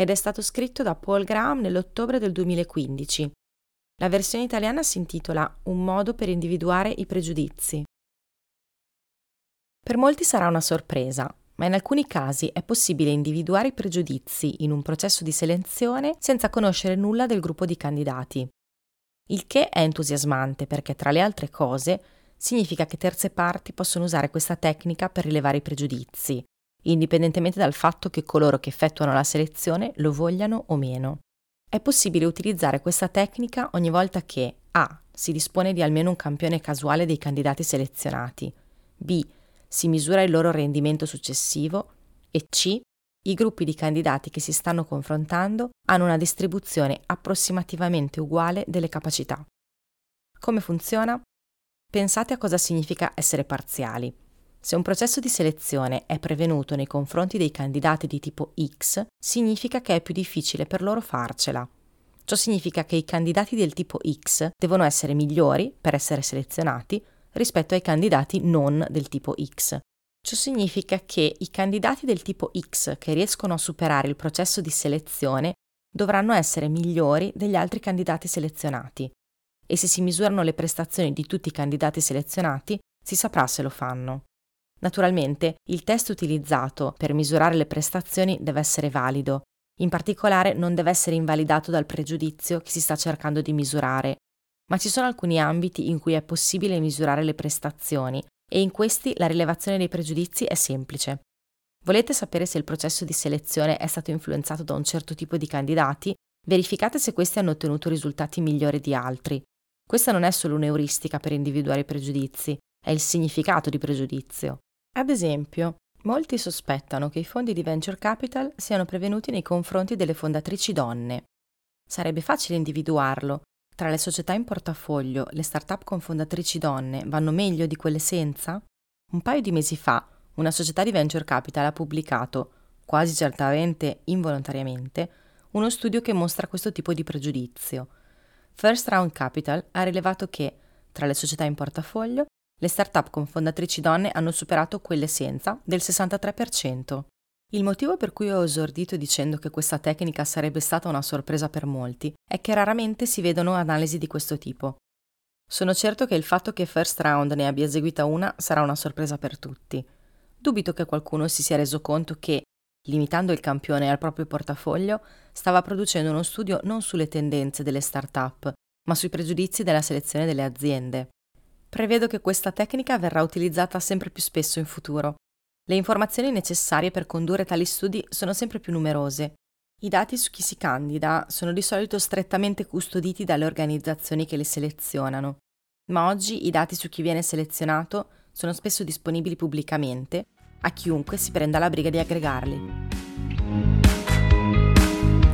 ed è stato scritto da Paul Graham nell'ottobre del 2015. La versione italiana si intitola Un modo per individuare i pregiudizi. Per molti sarà una sorpresa, ma in alcuni casi è possibile individuare i pregiudizi in un processo di selezione senza conoscere nulla del gruppo di candidati. Il che è entusiasmante perché, tra le altre cose, significa che terze parti possono usare questa tecnica per rilevare i pregiudizi, indipendentemente dal fatto che coloro che effettuano la selezione lo vogliano o meno. È possibile utilizzare questa tecnica ogni volta che A. si dispone di almeno un campione casuale dei candidati selezionati, B. si misura il loro rendimento successivo e C. i gruppi di candidati che si stanno confrontando hanno una distribuzione approssimativamente uguale delle capacità. Come funziona? Pensate a cosa significa essere parziali. Se un processo di selezione è prevenuto nei confronti dei candidati di tipo X, significa che è più difficile per loro farcela. Ciò significa che i candidati del tipo X devono essere migliori per essere selezionati rispetto ai candidati non del tipo X. Ciò significa che i candidati del tipo X che riescono a superare il processo di selezione dovranno essere migliori degli altri candidati selezionati. E se si misurano le prestazioni di tutti i candidati selezionati, si saprà se lo fanno. Naturalmente, il test utilizzato per misurare le prestazioni deve essere valido, in particolare non deve essere invalidato dal pregiudizio che si sta cercando di misurare, ma ci sono alcuni ambiti in cui è possibile misurare le prestazioni e in questi la rilevazione dei pregiudizi è semplice. Volete sapere se il processo di selezione è stato influenzato da un certo tipo di candidati? Verificate se questi hanno ottenuto risultati migliori di altri. Questa non è solo un'euristica per individuare i pregiudizi, è il significato di pregiudizio. Ad esempio, molti sospettano che i fondi di venture capital siano prevenuti nei confronti delle fondatrici donne. Sarebbe facile individuarlo. Tra le società in portafoglio, le start-up con fondatrici donne vanno meglio di quelle senza? Un paio di mesi fa, una società di venture capital ha pubblicato, quasi certamente involontariamente, uno studio che mostra questo tipo di pregiudizio. First Round Capital ha rilevato che, tra le società in portafoglio, le start-up con fondatrici donne hanno superato quelle senza del 63%. Il motivo per cui ho esordito dicendo che questa tecnica sarebbe stata una sorpresa per molti è che raramente si vedono analisi di questo tipo. Sono certo che il fatto che First Round ne abbia eseguita una sarà una sorpresa per tutti. Dubito che qualcuno si sia reso conto che, limitando il campione al proprio portafoglio, stava producendo uno studio non sulle tendenze delle start-up, ma sui pregiudizi della selezione delle aziende. Prevedo che questa tecnica verrà utilizzata sempre più spesso in futuro. Le informazioni necessarie per condurre tali studi sono sempre più numerose. I dati su chi si candida sono di solito strettamente custoditi dalle organizzazioni che le selezionano, ma oggi i dati su chi viene selezionato sono spesso disponibili pubblicamente a chiunque si prenda la briga di aggregarli.